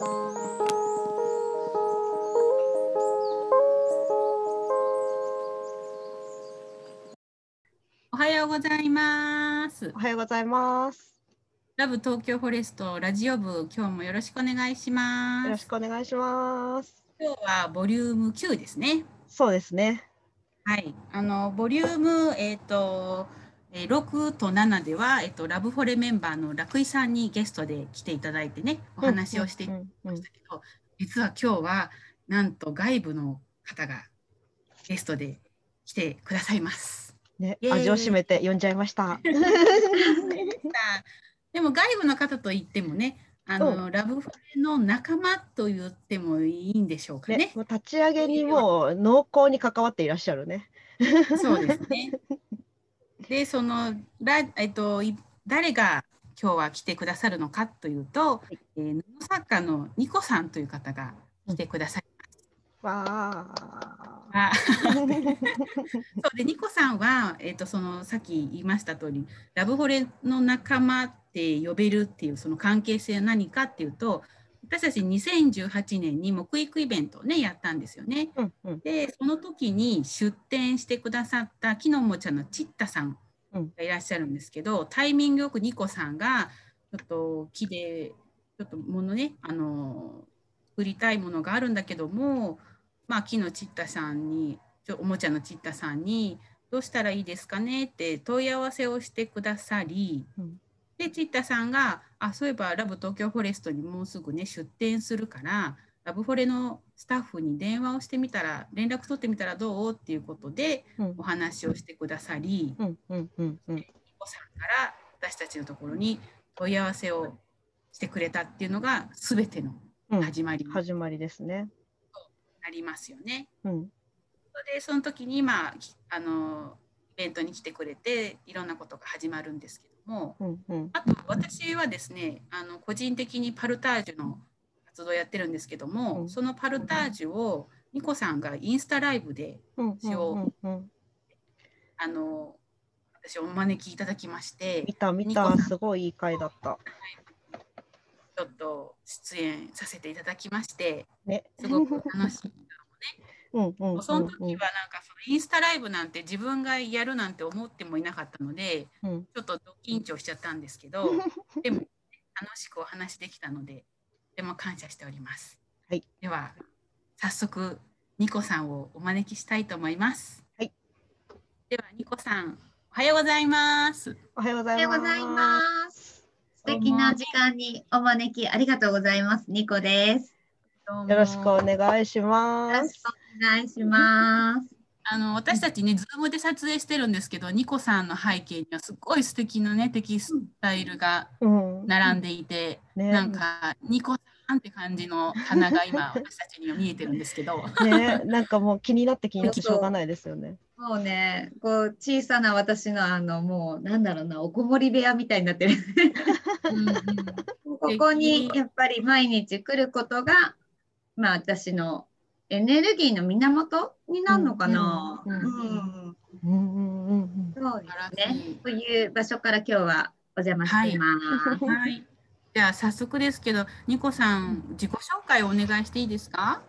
おはようございますお。はようございます。ラブ東京フォレストラジオ部、今日もよろしくお願いしまよろしす。くお願いします。今日はボリューム9ですね。そうですね。はい。あのボリュームえっ、ー6と7ではえっ、とラブフォレメンバーの楽井さんにゲストで来ていただいてね、お話をしていただきうんうんましたけど、実は今日はなんと外部の方がゲストで来てくださいます。ね味を占めて呼んじゃいました。でも外部の方といってもね、あの、ラブフォレの仲間と言ってもいいんでしょうかね。ね、もう立ち上げにもう濃厚に関わっていらっしゃるね。そうですね。で、そのらえっとい誰が今日は来てくださるのかというと、い。えー布作家のニコさんという方が来てくださいわあ。あ。そうでニコさんは、えっとそのさっき言いました通りラブホレの仲間って呼べるっていうその関係性は何かっていうと私たち2018年に木育イベントをねやったんですよね。うんうん。でその時に出店してくださった木のおもちゃのちったさんうん。がいらっしゃるんですけど、タイミングよくニコさんがちょっと木でちょっとものねあの作りたいものがあるんだけども、まあ、木のちったさんにちょおもちゃのちったさんにどうしたらいいですかねって問い合わせをしてくださり、うんでちったさんがあそういえばラブ東京フォレストにもうすぐね出店するからラブフォレのスタッフに電話をしてみたら連絡取ってみたらどう？っていうことでうんお話をしてくださり、うんうんうんうん。お子さんから私たちのところに問い合わせをしてくれたっていうのが全てのうん始まりに始まりですね。なりますよね。うんでその時にまあのイベントに来てくれていろんなことが始まるんですけどもうんうんあと私はですねあの個人的にパルタージュの活動をやってるんですけども、うんそのパルタージュをニコさんがインスタライブでうんうんうんうん。あの私お招きいただきまして見た見たすごいいい回だった。ちょっと出演させていただきましてね。すごく楽しい。うんうんうんうん。その時はなんかそのインスタライブなんて自分がやるなんて思ってもいなかったのでうんちょっとド緊張しちゃったんですけど でも楽しくお話できたのでとても感謝しております。はい、では早速ニコさんをお招きしたいと思います。はい、ではニコさんおはようございます。おはようごおはようざいます。ございます。素敵な時間にお招きありがとうございます。ニコです。よろしくお願いしよます。ろしくお願いします。あの私たちね、ズームで撮影してるんですけど、ニコさんの背景にはすごい素敵なね、テキスタイルがうん。並んでいて、ねなんかニコさんって感じの棚が今 私たちには見えてるんですけど、ね、なんかもう気になって気になってしょうがないですよね。もうね、こう小さな私のあのもうなんだろうな、おこもり部屋みたいになってる。うんうんここにやっぱり毎日来ることが、まあ私のエネルギーの源になるのかな？うんうんうんうんうんうんそうですね。という場所から今日はお邪魔しています。はい。じゃあ早速ですけど、ニコさん自己紹介をお願いしていいですか？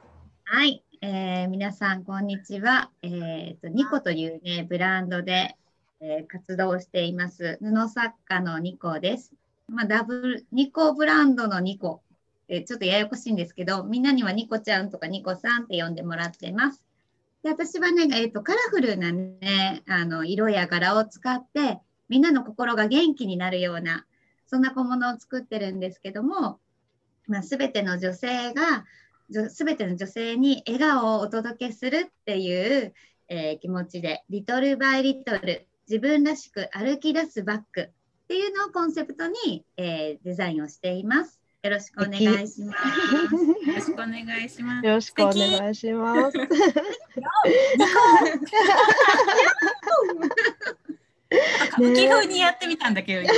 はい、えー皆さんこんにちは。えーとニコというねブランドで、えー活動をしています布作家のニコです。まあダブルニコブランドのニコ、えちょっとややこしいんですけど、みんなにはニコちゃんとかニコさんって呼んでもらってます。で私はね、えーとカラフルなねあの色や柄を使ってみんなの心が元気になるようなそんな小物を作ってるんですけども、まあ、全ての女性がすべての女性に笑顔をお届けするっていう、えー気持ちで、リトルバイリトル、自分らしく歩き出すバッグっていうのをコンセプトに、えーデザインをしています。よろしくお願いします。よろしくお願いします。よろしくお願いします。歌舞伎風にやってみたんだけど、今。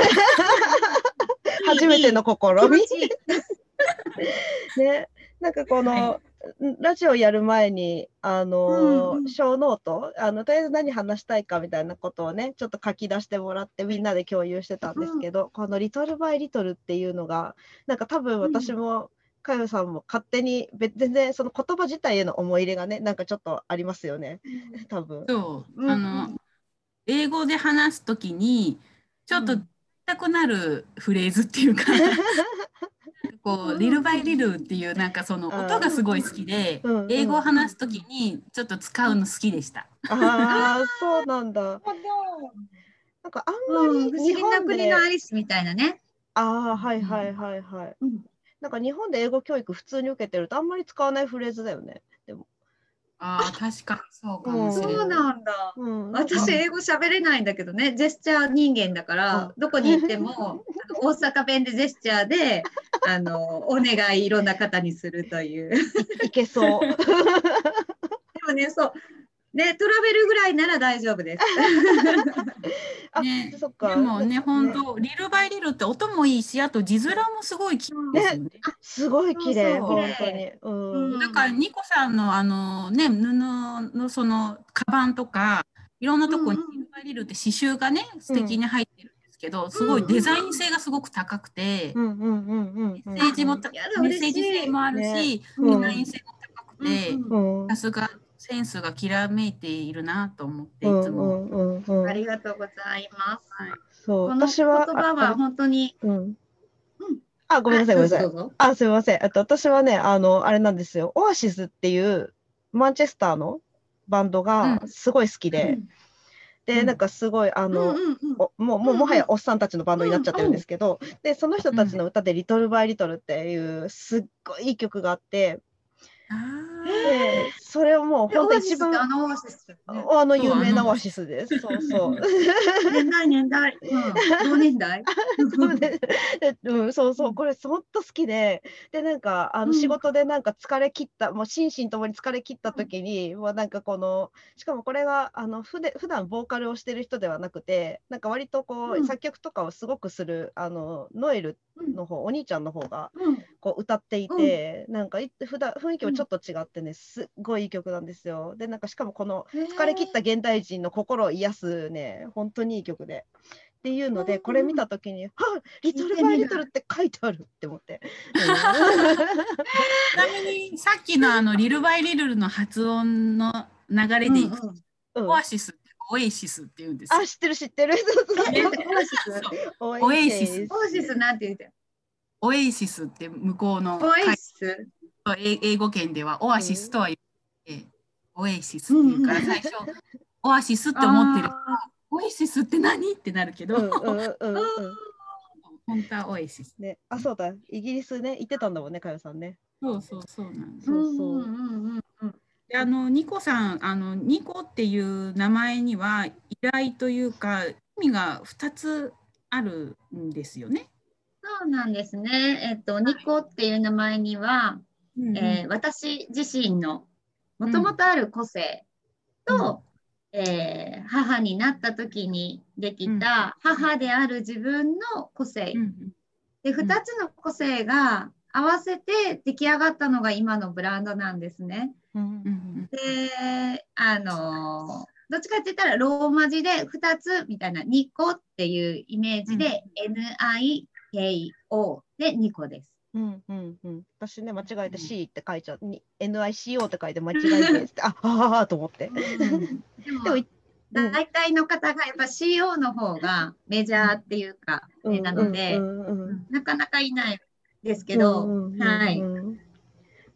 初めての試み。ね、なんかこの、はラジオやる前にあの、小ノート？あのとりあえず何話したいかみたいなことをねちょっと書き出してもらってみんなで共有してたんですけど、この「リトル・バイ・リトル」っていうのがなんか多分私もかよさんも勝手に別全然その言葉自体への思い入れがねなんかちょっとありますよね。多分。そう、うんあの英語で話すときにちょっとたくなるフレーズっていうか、こう、リルバイリルっていうなんかその音がすごい好きで、うん英語を話すときにちょっと使うの好きでした。ああそうなんだ。なんかあんまうん、不思議なり日本で国のアリスみたいなね。ああはいはいはいはい。うんなんか日本で英語教育普通に受けてるとあんまり使わないフレーズだよね。でも。ああ、確かにそうかもしれない。そうなんだ。うん、私、英語喋れないんだけどね、ジェスチャー人間だから、どこに行っても、大阪弁でジェスチャーで、あの、お願いいろんな方にするという。いけそう。でもね、そう。ね、トラベルぐらいなら大丈夫です。あ、ねそっか。でもね、本当、リルバイリルって音もいいし、あと字面もすごい綺麗ですよね。すごい綺麗本当に。うん。うんだからニコさんのあのね布のそのカバンとかいろんなとこにリルバイリルって刺繍がね素敵に入ってるけど、すごいデザイン性がすごく高くて、うんうんうんうんうん。メッセージもメッセージ性もあるし、うん。デザイン性も高くて、さすがセンスがきらめいているなと思っていうんうつも。んうん。うんありがとうございます。はい。そうこの言私は葉は本当に。あうん。うん。あごめんなさいごめんなさい。あすみません。あと私はねあのあれなんですよ。オアシスっていうマンチェスターのバンドがうん。すごい好きで、うんでなんかすごいあの、もうもうもはやおっさんたちのバンドになっちゃってるんですけど、でその人たちの歌で「リトル・バイ・リトル」っていうすっごいいい曲があって。あでそれをもうで本当オアシスって一番あのオアシスねあの有名なオアシスです。そうそう。年代年代。うん同年代？そうねでうん、そうそう、これ本当好きで、で、なんか、あうんの仕事でなんか疲れ切った、もう心身ともに疲れ切った時に、もうなんかこの、しかもこれが、あの、ふで、普段ボーカルをしてる人ではなくて、なんか割とこう、うん作曲とかをすごくする、あの、ノエルの方、お兄ちゃんの方が、うん。こう歌っていて、なんかい普段雰囲気もちょっと違ってね、すっごいいい曲なんですよ。で、なんかしかもこの疲れ切った現代人の心を癒すね、本当にいい曲で。っていうので、うんこれ見たときに、はあ、リトルバイリトルって書いてあるって思って。ちなみにさっきのあのリルバイリルの発音の流れでいくと、うん。オアシスオエシスって言うんですよあ、。知ってる知ってる。そうそうえオアシスオオエシスオアシスなんて言うてオエシスって向こうのオアシス英英語圏ではオアシスとは言って、オエシスっていうからうん最初、オアシスって思ってるあオエシスって何ってなるけど、うんうんうんうん。本当はオエシス。ね、あ、そうだ。イギリスね、行ってたんだもんね、かよさんね。そうそうそうなんです。そうそううんうんあのニコさんあのニコっていう名前には依頼というか意味が2つあるんですよね。そうなんですね。えっと、ニコっていう名前には、えー私自身のもともとある個性と、えー母になった時にできた母である自分の個性、うんでん。2つの個性が合わせて出来上がったのが今のブランドなんですね。うんうんであのどっちかって言ったらローマ字で2つみたいなニコっていうイメージで、NIKO でニコです。うんうんうん。私ね、間違えて C って書いちゃう。に NICO って書いて間違えてって、あ、はあと思って。でも大体の方がやっぱ CO の方がメジャーっていうか、ねなので、うんうんうんなかなかいないですけど、うんうんうんはい。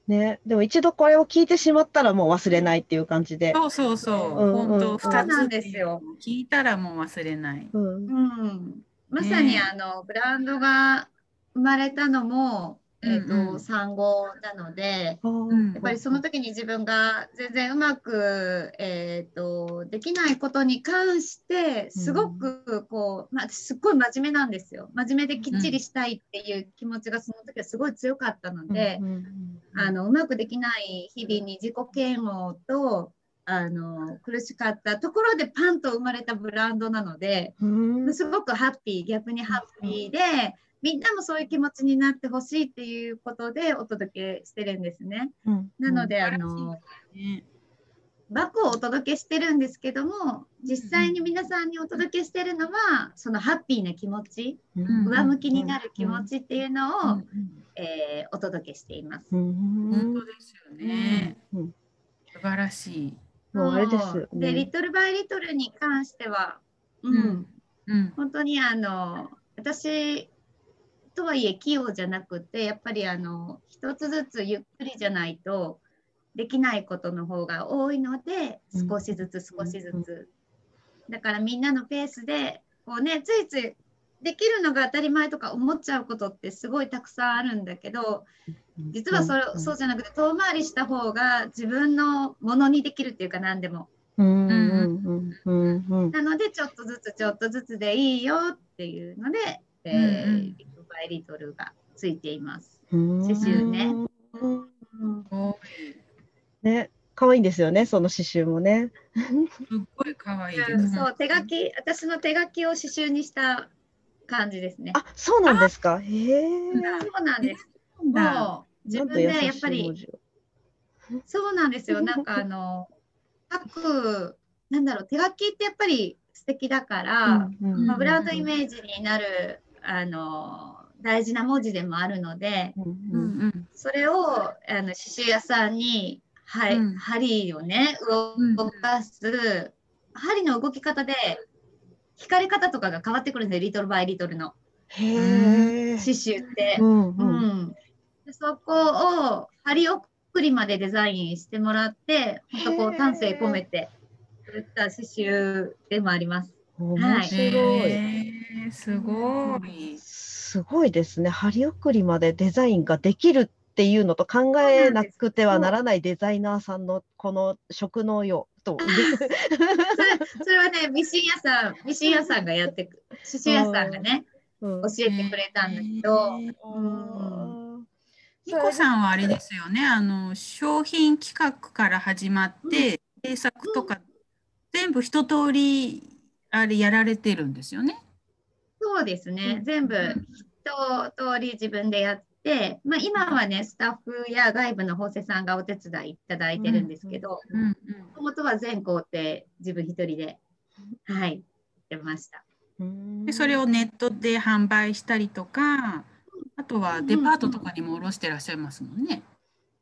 ね、でも一度これを聞いてしまったらもう忘れないっていう感じで。そうそうそう、うんうん本当うん2つそうなんですよ。聞いたらもう忘れない。うん。うん、まさにねあのブランドが生まれたのも、えーとうん。うん産後なので、んやっぱりその時に自分が全然うまく、えー、とできないことに関してすごくこう、まあ、私すっごい真面目なんですよ。真面目できっちりしたいっていう気持ちがその時はすごい強かったので、うんうん。あのうまくできない日々に自己嫌悪とあの苦しかったところでパンと生まれたブランドなので、うん。すごくハッピー逆にハッピーで、みんなもそういう気持ちになってほしいっていうことでお届けしてるんですね。うん。なので、うん。あのね。バッグをお届けしてるんですけども実際に皆さんにお届けしてるのはそのハッピーな気持ち、ん。上向きになる気持ちっていうのを、うん。えーお届けしています。本当ですよね。うん。素晴らしい。もうあれでリね。トルバイリトルに関しては、ううんん、うん、本当にあの私とはいえ器用じゃなくてやっぱりあの一つずつゆっくりじゃないとできないことの方が多いのでうん少しずつ少しずつ、だからみんなのペースでこうねついついできるのが当たり前とか思っちゃうことってすごいたくさんあるんだけど実はそれ、そうじゃなくて遠回りした方が自分のものにできるっていうか何でも。うんうんなのでちょっとずつちょっとずつでいいよっていうので、えーうんバイリトルがついています。うん刺繍ねね、可愛いんですよね、その刺繍もね。い。すっごい可愛いです。そう手書き私の手書きを刺繍にした感じですね。あ、そうなんですか。へえ。そうなんです。もう自分でやっぱりそうなんですよ。なんかあの書くなんだろう手書きってやっぱり素敵だから、うんうんまあ、ブランドイメージになるあの大事な文字でもあるので。うんううんんうんそれをあの刺繍屋さんに、はいうん針をねうん動かす、針の動き方で光り方とかが変わってくるんですよリトルバイリトルのへえ。刺繍って。うんううんそこを針送りまでデザインしてもらって本当こう丹精込めて作った刺繍でもあります。面はい白い。へーすごい。すごいですね。針送りまでデザインができるっていうのと考えなくてはならないデザイナーさんのこの職能よと。それそれはねミシン屋さんミシン屋さんがやってく刺繍屋さんがねうん教えてくれたんだけど。うんニコさんはあれですよね。あの商品企画から始まって、制作とか全部一通りあれやられてるんですよね。そうですね、うん。全部うん。一通り自分でやって、まあ、今はねスタッフや外部の縫製さんがお手伝いいただいてるんですけどもともとは全工程自分一人ではいやってました。うん。でそれをネットで販売したりとか、あとはデパートとかにも卸してらっしゃいますもんね。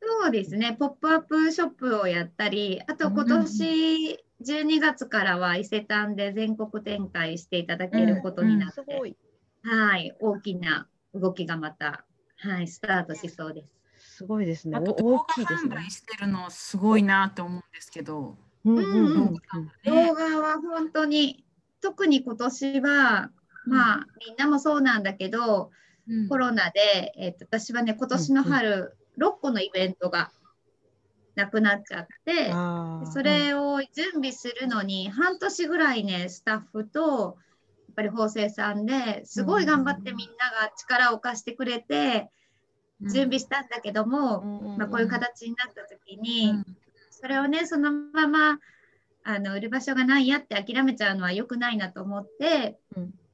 そうですね。ポップアップショップをやったりあと今年12月からは伊勢丹で全国展開していただけることになって、すごい。はい大きな動きがまた、はい、スタートしそうです。すごいですね。あとお大きいですね。売してるのすごいなと思うんですけど。うんうんうん動画は本当に特に今年はまあみんなもそうなんだけど、うんコロナで、えっと私はね今年の春、6個のイベントがなくなっちゃってそれを準備するのに半年ぐらいねスタッフとやっぱり縫製さんですごい頑張ってみんなが力を貸してくれて準備したんだけども、うんまあ、こういう形になった時うに、ん。それをねそのままあの売る場所がないやって諦めちゃうのは良くないなと思って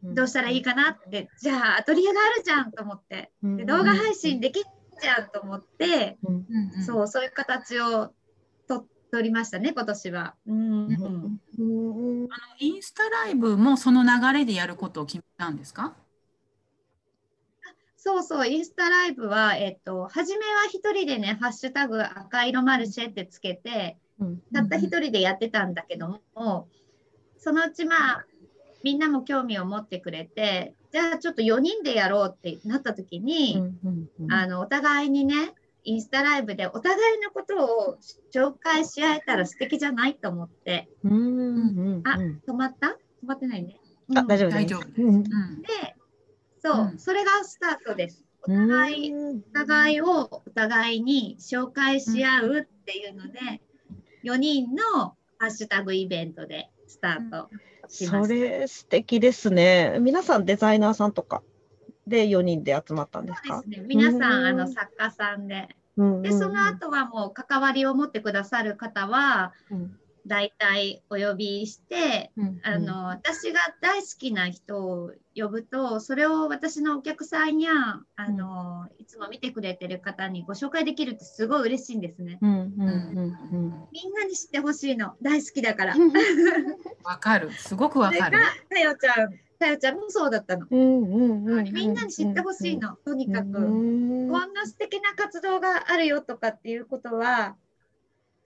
どうしたらいいかなってじゃあアトリエがあるじゃんと思って。うんで動画配信できんじゃんと思って、うんそうそういう形をと取りましたね今年は。うんうん。うんあのインスタライブもその流れでやることを決めたんですか？そうそう、インスタライブは、えっと、初めは一人でね、ハッシュタグ赤色マルシェってつけて、うん。たった一人でやってたんだけども、そのうちまあ、みんなも興味を持ってくれて、じゃあちょっと4人でやろうってなった時に、うんうんあのお互いにね、インスタライブでお互いのことを紹介し合えたら素敵じゃないと思って、うんうんあうん。止まった？止まってないね。あ大丈夫。大丈夫。でそう、うん。それがスタートです。お互い、うん。お互いをお互いに紹介し合うっていうので、4人のハッシュタグイベントでスタートそ。れ素敵ですね。皆さんデザイナーさんとかで4人で集まったんですか？ですね、皆さんうん。あの作家さんで。うん。でその後はもう関わりを持ってくださる方はうん大体お呼びして、うんあの私が大好きな人を呼ぶとそれを私のお客さんやあの、いつも見てくれてる方にご紹介できるってすごい嬉しいんですね。うんうんうんみんなに知ってほしいの大好きだから。う んわかる。すごくわかる。たよちゃんたよちゃんもそうだったの。うんうんうんみんなに知ってほしいのとにかく。うんこんな素敵な活動があるよとかっていうことは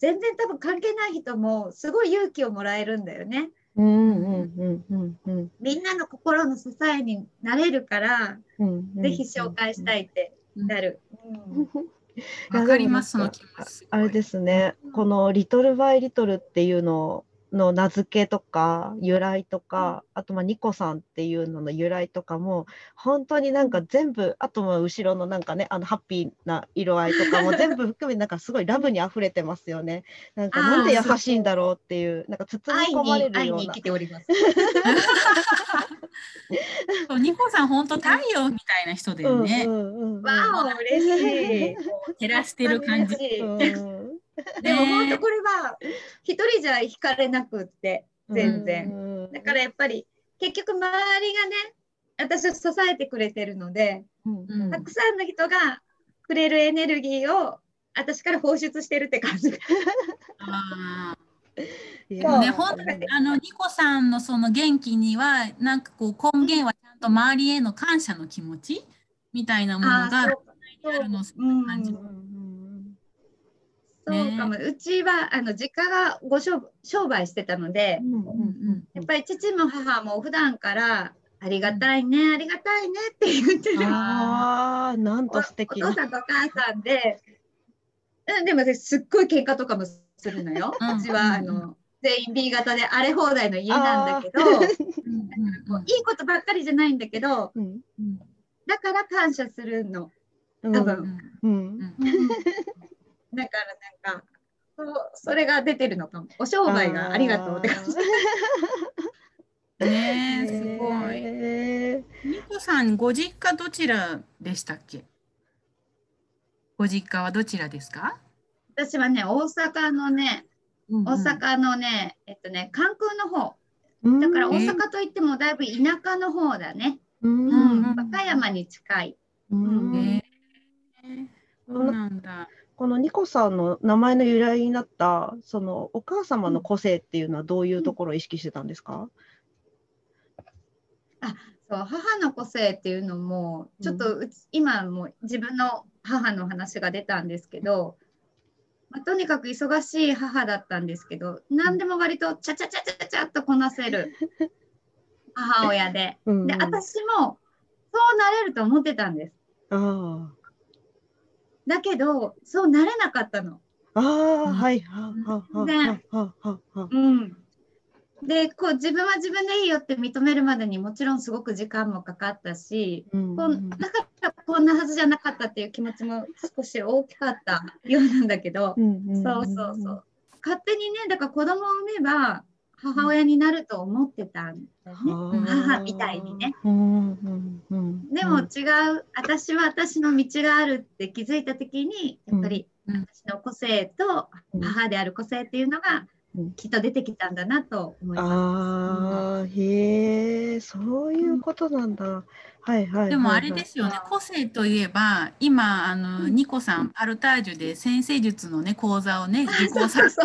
全然多分関係ない人もすごい勇気をもらえるんだよね。うんうんうんうんうんみんなの心の支えになれるから、うんぜひ紹介したいってなる。わかります、その気持ち。あれですね、この「リトル・バイ・リトル」っていうのの名付けとか由来とか、あとまあニコさんっていうのの由来とかも本当になんか全部あとまあ後ろのなんかねあのハッピーな色合いとかも 全部含めなんかすごいラブにあふれてますよね。なんかなんで優しいんだろうっていうなんか包み愛込まれるような生きております。そうニコさん、本当太陽みたいな人だよね。わお嬉しい。照らしてる感じ。うんでも本当これは一人じゃ惹かれなくって全然。うん。だからやっぱり結局周りがね私を支えてくれてるのでうん。うん。たくさんの人がくれるエネルギーを私から放出してるって感じ。あ ね、本当にあのニコさんのその元気には、なんかこう根源はちゃんと周りへの感謝の気持ちみたいなものがあるのうん感じそうかも、うちはあの実家がご商商売してたので、うんうんやっぱり父も母も普段からありがたいね、ありがたいねって言ってる。ああ、なんと素お敵父さんとお母さんで、うん、でもねすっごい喧嘩とかもするのよ。うん。うちはあの全員 B 型で荒れ放題の家なんだけど、ういいことばっかりじゃないんだけど、うんうん。だから感謝するの。うん。多分。うん。うんだからなんか、そうそれが出てるのかも。お商売がありがとうって感じ。ねえすごい。へニコさん、ご実家どちらでしたっけ？ご実家はどちらですか？私はね、大阪のね、大大阪のね、えっとね、関空の方。ーだから大え阪といってもだいぶ田舎の方だね。うんうんうん和歌山に近い。うんえそうなんだ。このニコさんの名前の由来になったそのお母様の個性っていうのはどういうところを意識してたんですか？そう母の個性っていうのもちょっとうち、今もう自分の母の話が出たんですけど、まあ、とにかく忙しい母だったんですけど何でも割とちゃちゃちゃちゃちゃちゃっとこなせる母親で。うん。で私もそうなれると思ってたんです。あだけどそうなれなかったの。あ、あはいはあはあははあは。うん、でこう自分は自分でいいよって認めるまでにもちろんすごく時間もかかったし、うんこんだからこんなはずじゃなかったっていう気持ちも少し大きかったようなんだけど、うん。そうそうそう。勝手にねだから子供を産めば母親になると思ってたんだよね、うん。母みたいにね。うん。うん。うん。でも違う私は私の道があるって気づいた時にやっぱりうん。私の個性とうん。母である個性っていうのがうん。きっと出てきたんだなと思います。ああ、へえ、そういうことなんだ。はいはいはいはい。でもあれですよね、個性といえば、今、あの、ニコさん、パルタージュで先生術のね、講座をね、受講されて、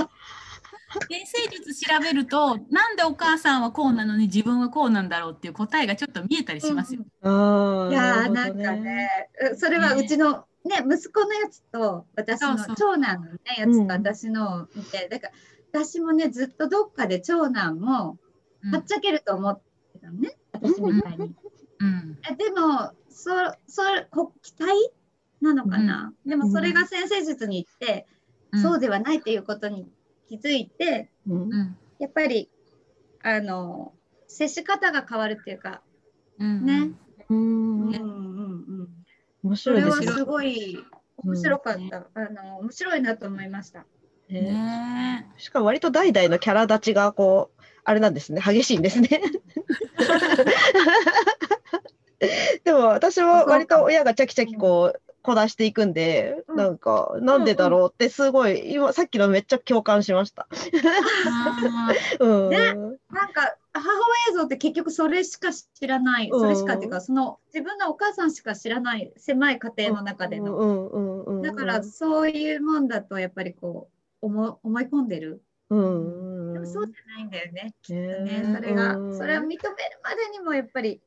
先生術調べると、なんでお母さんはこうなのに自分はこうなんだろうっていう答えがちょっと見えたりしますよ。ああ、いやーなるほどなんかね、うそれはうちの、ね、息子のやつと私のそうそう。長男の、ね、やつと私のを見て、だから私もねずっとどっかで長男もうん。はっちゃけると思ってたのね、私みたいに。うん。えでもそそこ期待なのかな、でもそれが先生術に行って、うん。そうではないっていうことに気づいてうん。うん。やっぱりあの接し方が変わるっていうか、うん。ね。うん。うん。うんうん、面それは白いですね。すごい面白かった、あの面白いなと思いました。ね。ね。しかも割と代々のキャラ立ちがこうあれなんですね。激しいんですね。でも私は割と親がチャキチャキこうこなしていくんで、うん。なんか、なんでだろうってすごい、今、さっきのめっちゃ共感しました。うん。ねなんか母親像って結局それしか知らない、うん。それしかっていうかその自分のお母さんしか知らない狭い家庭の中での。だからそういうもんだとやっぱりこう思思い込んでる。うん。うん。でもそうじゃないんだよねきっとねね。それがうん。それを認めるまでにもやっぱり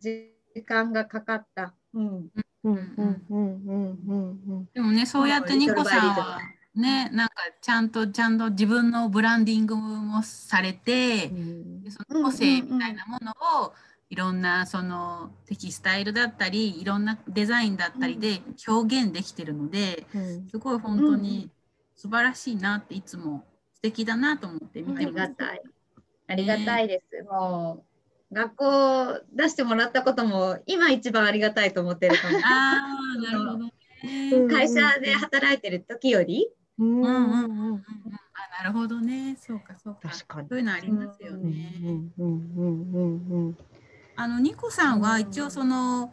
時間がかかった、うん、うんうんうんうんうんでもねそうやってニコさんはねなんかちゃんとちゃんと自分のブランディングもされて、うん。でその個性みたいなものをいろんなそのテキスタイルだったりいろんなデザインだったりで表現できてるのでうんすごい本当に素晴らしいなっていつも素敵だなと思って見てます。がたい。ありがたいです、もう学校出してもらったことも今一番ありがたいと思ってるかも ああなるほどね。うん。会社で働いてる時より、うんうんうんうん。あなるほどね。そうかそうか。確かに。そういうのありますようんね。うんうんうんうん。あのニコさんは一応その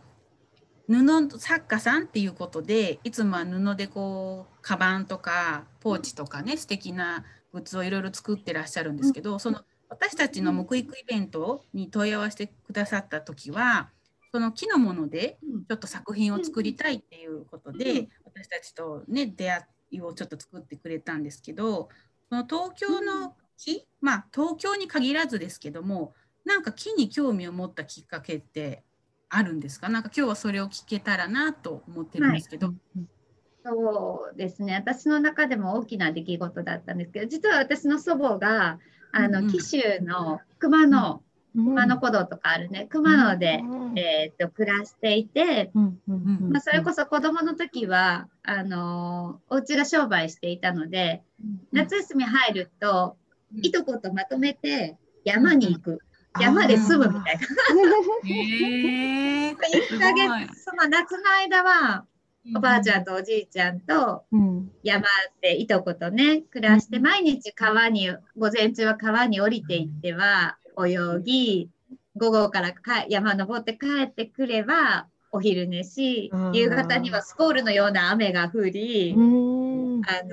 布作家さんっていうことでいつもは布でこうカバンとかポーチとかね素敵なグッズをいろいろ作ってらっしゃるんですけど、その私たちの木育イベントに問い合わせてくださった時はその木のものでうん。ちょっと作品を作りたいっていうことで、うん。私たちとね出会いをちょっと作ってくれたんですけどその東京の木、まあ東京に限らずですけどもなんか木に興味を持ったきっかけってあるんですか？なんか今日はそれを聞けたらなと思ってるんですけど。そうですね。私の中でも大きな出来事だったんですけど実は私の祖母があの、紀州の熊野、熊野古道とかあるね。熊野で、えー、と暮らしていて、まあ、それこそ子供の時はあのお家が商売していたので夏休み入ると、うん。いとことまとめて山に行く、山で住むみたいな。へえ1 ヶ月その夏の間はおばあちゃんとおじいちゃんとうん山でいとことね暮らしてうん毎日川に午前中は川に降りていっては泳ぎ午後からか山登って帰ってくればお昼寝し夕方にはスコールのような雨が降りうん。あ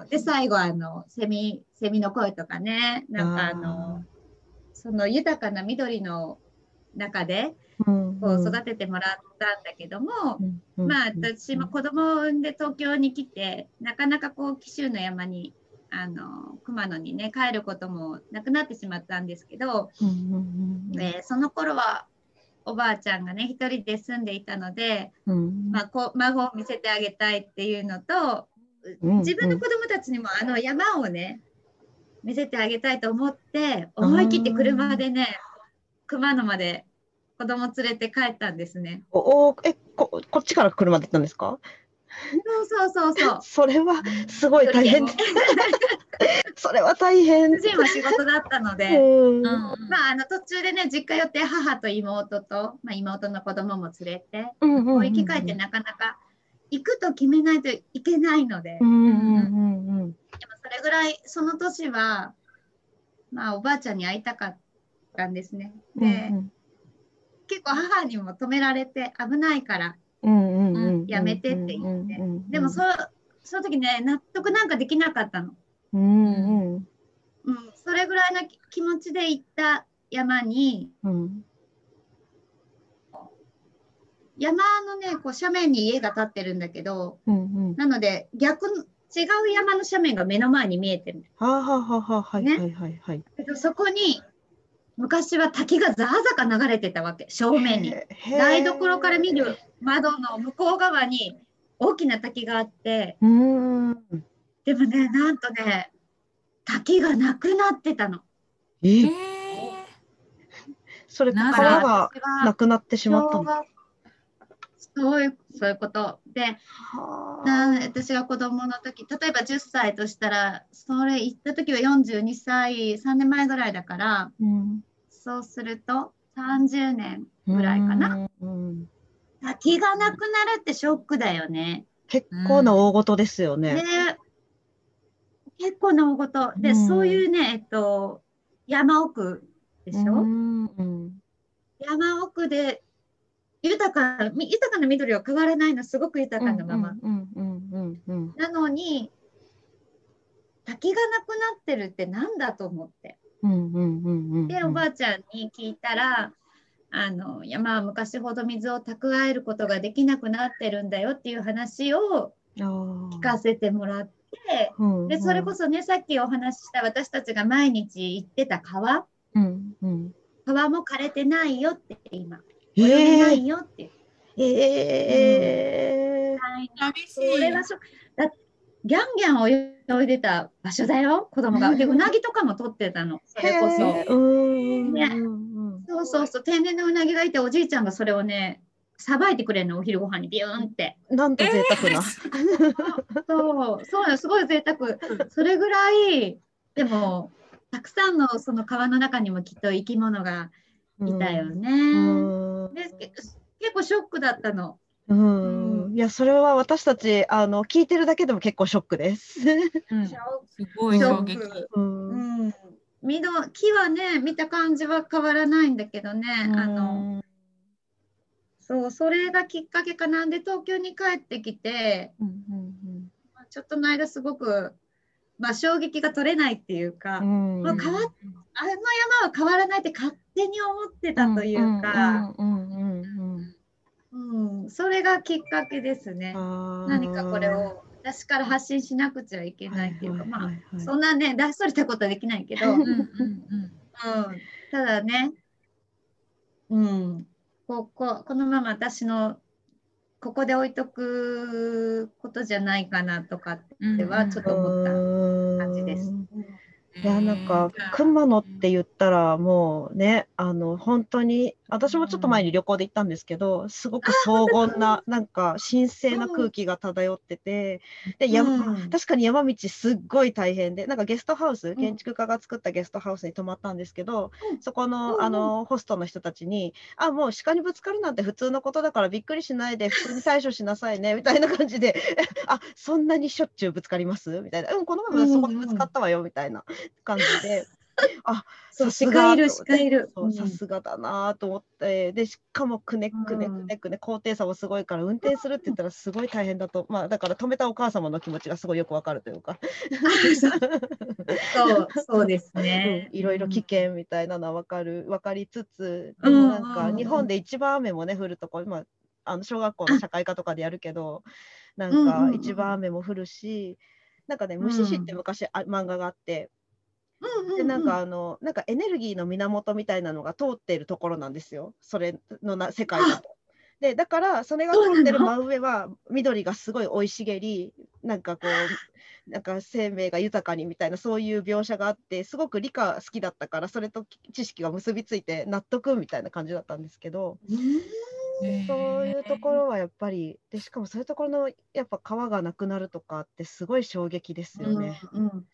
ので最後あのセミセミの声とかねなんかあのその豊かな緑の中でうんこう育ててもらったんだけども、うんまあ私も子供を産んで東京に来てなかなかこう紀州の山にあの熊野にね帰ることもなくなってしまったんですけど、うんうんうん。えーその頃はおばあちゃんがね一人で住んでいたので、うん。まあ、こう孫を見せてあげたいっていうのとうん自分の子供たちにもあの山をね見せてあげたいと思って思い切って車でね熊野まで子供連れて帰ったんですね。おおえここっちから車で行ったんですか？そうそうそうそう。それはすごい大変。それは大変。主人は仕事だったので、うん。まあ、あの途中でね実家寄って母と妹と、まあ、妹の子供も連れてうんうんうんこういう機会ってなかなか行くと決めないといけないので、でもうんうんうんうん。それぐらいその年は、まあ、おばあちゃんに会いたかったんですね。で、結構母にも止められて危ないからうんうんうんやめてって言って。うんうんうんでもそその時ね納得なんかできなかったの。うんうんうん、それぐらいの気気持ちで行った山にうん。山のねこう斜面に家が建ってるんだけどうんうん。なので逆の違う山の斜面が目の前に見えてる。はあはあはあはあ。はいね。はいはいはい。そこに昔は滝がザーザカ流れてたわけ正面に。台所から見る窓の向こう側に大きな滝があって。うん。でもねなんとね滝がなくなってたの。え？それ川がなくなってしまったの？そういうそういうこと。で私が子供の時例えば10歳としたらそれ行った時は42歳3年前ぐらいだからうんそうすると30年ぐらいかな。うん。滝がなくなるってショックだよね。結構な大事ですよね。で結構な大事。で、うん。そういうね、えっと、山奥でしょ、う山奥で豊かみ豊かな緑は変わらないのすごく豊かなまま、なのに滝がなくなってるってなんだと思ってでおばあちゃんに聞いたらあの山は昔ほど水を蓄えることができなくなってるんだよっていう話を聞かせてもらってでそれこそ、そねさっきお話しした私たちが毎日行ってた川。うんうん、川も枯れてないよって今。え泳げなーいよって、えー。寂しそれはショック。だギャンギャン泳いでた場所だよ。子供が。でうなぎとかも取ってたの。それこそ。ね。そうそうそう、天然のうなぎがいて、おじいちゃんがそれをね、さばいてくれるの、お昼ご飯にビューンって。なんと贅沢な。そう、そう。なの、すごい贅沢。それぐらい、でも、たくさんのその川の中にもきっと生き物がいたよね。うん。でけ結構ショックだったの。うんうんいやそれは私たちあの聞いてるだけでも結構ショックです。うんショすごい衝撃。ック。うんうん。緑木はね、見た感じは変わらないんだけどね、あの、そう、それがきっかけかなんで東京に帰ってきて、うんうんまあちょっとの間すごく、まあ、衝撃が取れないっていうか、うんまあ変わっあの山は変わらないって勝手に思ってたというか、うんうんうんうんうんそれがきっかけですね。うん何かこれを私から発信しなくちゃいけないっていうか、はいまはいはいはい。あそんなね出しとれたことはできないけど、ただね、うん、こここのまま私のここで置いとくことじゃないかなとかってはちょっと思った感じです。いやなんか熊野って言ったらもうねあの本当に私もちょっと前に旅行で行ったんですけどすごく荘厳ななんか神聖な空気が漂っててで山、うん。確かに山道すっごい大変でなんかゲストハウスん。建築家が作ったゲストハウスに泊まったんですけど、うん。そこの,、うんうん。あのホストの人たちに「あもう鹿にぶつかるなんて普通のことだからびっくりしないで普通に対処しなさいね」みたいな感じで「あそんなにしょっちゅうぶつかります?」みたいな「うんこの前もそこにぶつかったわよ」みたいな感じで。あそうさすが鹿いる鹿いる。さすがだなと思って。でしかもくねくねくねくね高低差もすごいから運転するって言ったらすごい大変だと。まあだから止めたお母様の気持ちがすごいよくわかるというか、そう。そうです うんね。いろいろ危険みたいなのはわかるわかりつつでうん。もなんか日本で一番雨もね降るとこまああの小学校の社会科とかでやるけどなんうんうんうんか一番雨も降るしなんかね虫師って昔あ漫画があって。でなんかあのなんかエネルギーの源みたいなのが通っているところなんですよ。それのな世界だと。でだからそれが通ってる真上は緑がすごい生い茂りなんかこうなんか生命が豊かにみたいなそういう描写があってすごく理科好きだったからそれと知識が結びついて納得みたいな感じだったんですけど。そういうところはやっぱりでしかもそういうところのやっぱ川がなくなるとかってすごい衝撃ですよね。うんうん。うん。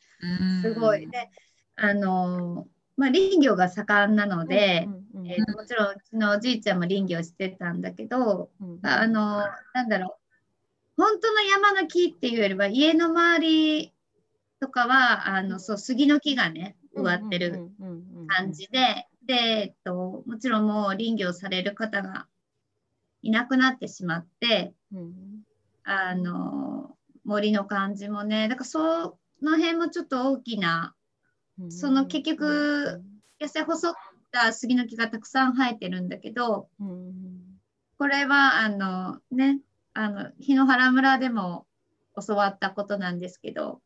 すごい。で、あのーまあ林業が盛んなので、うんうんえーともちろんうちのおじいちゃんも林業してたんだけど、うん。あのーなんだろう、本当の山の木っていうよりは家の周りとかはあのそう杉の木がね植わってる感じで、で、えっと、もちろんもう林業される方がいなくなってしまって、あの森の感じもね、だからその辺もちょっと大きな、その結局野生細った杉の木がたくさん生えてるんだけど、これはあのね、あの檜原村でも教わったことなんですけど、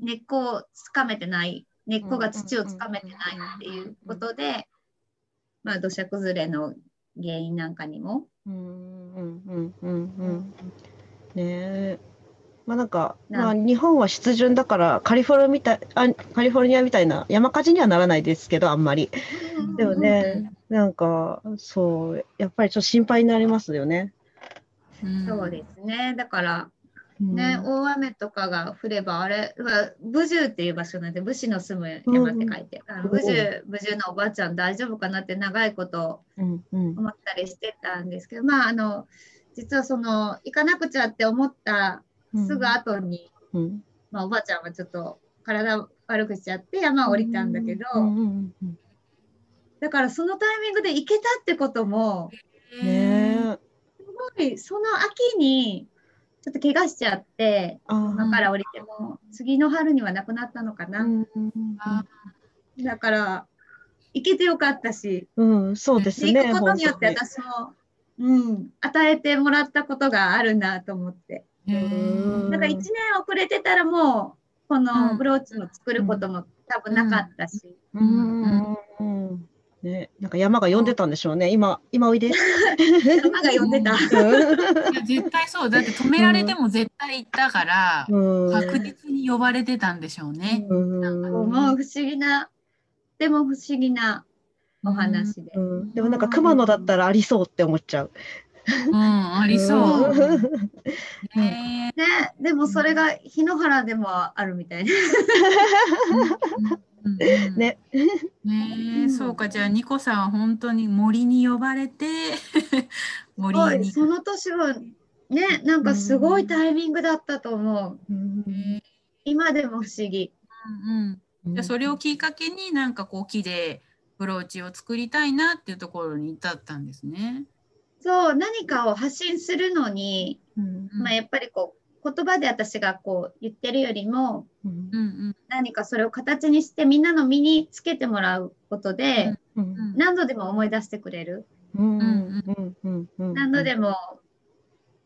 根っこをつかめてない、根っこが土をつかめてないっていうことで、まあ土砂崩れの原因なんかにも。うんうんうんうんうん。ねえまあなんか、まあ、日本は湿潤だからカリフォルニアみたいあカリフォルニアみたいな山火事にはならないですけどあんまり。でもね、なんかそうやっぱりちょっと心配になりますよね。そうですね。だからうん。ね、大雨とかが降れば、あれは武獣っていう場所なんで、武士の住む山って書いて、武獣武獣のおばあちゃん大丈夫かなって長いこと思ったりしてたんですけど、まああの実はその行かなくちゃって思ったすぐ後に、うん。まあ、おばあちゃんはちょっと体悪くしちゃって山を降りたんだけど、だからそのタイミングで行けたってこともねごいその秋にちょっと怪我しちゃって今から降りても次の春にはなくなったのかな、だから行けてよかったしうん、そうです行ね。くことによって私も、うん、与えてもらったことがあるなと思ってへーなんか1年遅れてたらもうこうん。のブローチも作ることも多分なかったし、ね、なん。か山が呼ん。でたん。でしょうね。今、今おいで。山が呼ん。でた。いや絶対そうだって止められても絶対行ったから、うん。確実に呼ばれてたん。でしょうね。うん。もう不思議なでも不思議なお話で。うん。でもなん。か熊野だったらありそうって思っちゃう。うん、ありそう。うんねね、でもそれが日野原でもあるみたいな。うんうんね。ねえそうかじゃあニコさんは本当に森に呼ばれて森に。その年はね、なんかすごいタイミングだったと思う。ね今でも不思議。うんうん、じゃあそれをきっかけになんかこう木でブローチを作りたいなっていうところに至ったんですね。そう、何かを発信するのに、うん。うんまあ、やっぱりこう言葉で私がこう言ってるよりもうん。うんうん何かそれを形にしてみんなの身につけてもらうことで、うん。うん。何度でも思い出してくれる。うん。うん。うん。うん。何度でも。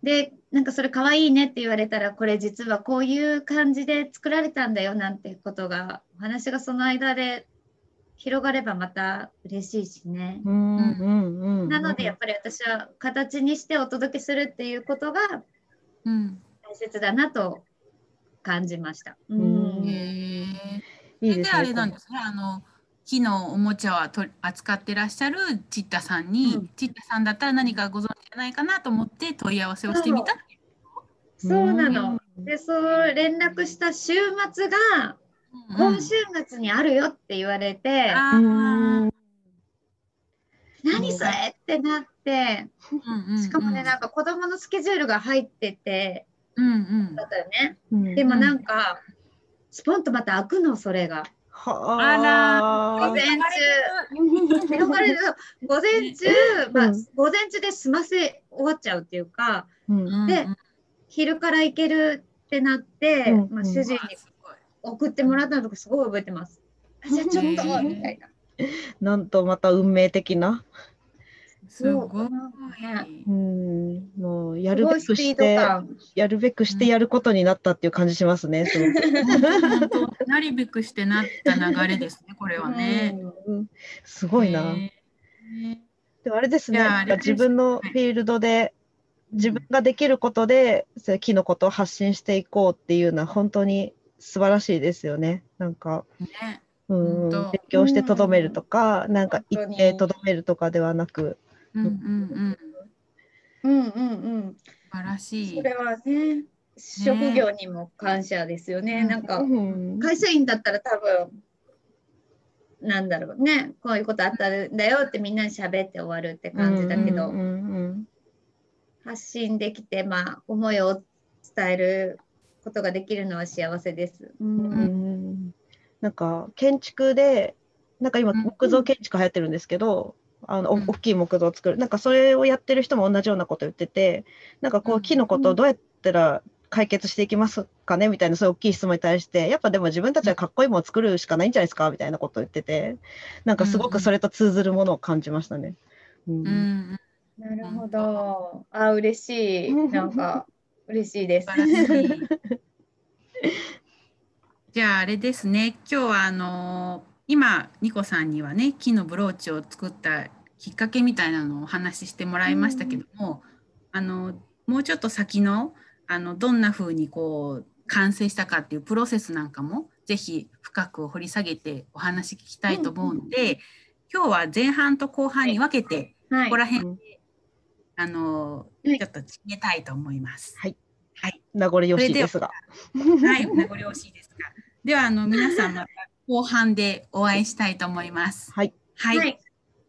で、なんかそれ可愛いねって言われたら、これ実はこういう感じで作られたんだよなんてことが、お話がその間で広がればまた嬉しいしね。うんうんうんなのでやっぱり私は形にしてお届けするっていうことがうん大切だなと感じました。ううんんへえいいですね。であれなんですねあの木のおもちゃはと扱ってらっしゃるチッタさんに、うんチッタさんだったら何かご存知じゃないかなと思って問い合わせをしてみた。そうなの。で、そう連絡した週末が今週末にあるよって言われて、何それってなって、うんうんしかもね、なんか子供のスケジュールが入ってて、うんうん。だったよね。うんでもなんか、スポンとまた開くの、それが。はあ。ら午前中、広がれる午前中、まあうん、午前中で済ませ終わっちゃうっていうか、うん。うんで昼から行けるってなって、うん。まあ、主人に送ってもらったのとかすごい覚えてます。あ じゃあちょっと、みたいな。なんとまた運命的な。すごい。ねうん、もうやするべくして、感。やるべくしてやることになったっていう感じしますね。すごく本当なりべくしてなった流れですね、これはね。うんすごいな。ねでもあれですね、自分のフィールドで、自分ができることで、そういう木のことを発信していこうっていうのは本当に素晴らしいですよね。なんか、ね。うん、勉強してとどめるとか、なんか本当に言ってとどめるとかではなく、うんうんうん。うんうんうん。素晴らしい。それはね、職業にも感謝ですよね。うん。なんか、うん。会社員だったら多分、なんだろうね、こういうことあったんだよってみんなに喋って終わるって感じだけど、うんうん。発信できて、まあ、思いを伝えることができるのは幸せです。ううん。うん。んなんか建築で、なんか今うん。木造建築流行ってるんですけど、あの大きい木造を作る、なんかそれをやってる人も同じようなこと言ってて、なんかこううん。木のことをどうやったら解決していきますかね？みたいなそういう大きい質問に対して、やっぱでも自分たちはかっこいいものを作るしかないんじゃないですか？みたいなことを言ってて、なんかすごくそれと通ずるものを感じましたね。うん。うん、なるほど。あ、嬉しい。なんか、嬉しいです。じゃああれですね、今日はあの今ニコさんにはね木のブローチを作ったきっかけみたいなのをお話ししてもらいましたけども、あのもうちょっと先のあのどんな風にこう完成したかっていうプロセスなんかもぜひ深く掘り下げてお話聞きたいと思うので、今日は前半と後半に分けて、はい。ここら辺うんあのはい。ちょっと決めたいと思います。はい。はい。名残惜しいですが。はい、名残惜しいですが。では、あの、皆さんまた後半でお会いしたいと思います。はい。はい。はい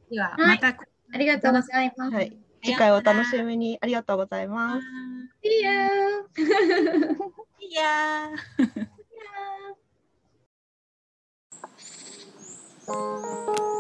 では、はいまた。ありがとうございます。はい。次回お楽しみに。ありがとうございます。See you! いやー。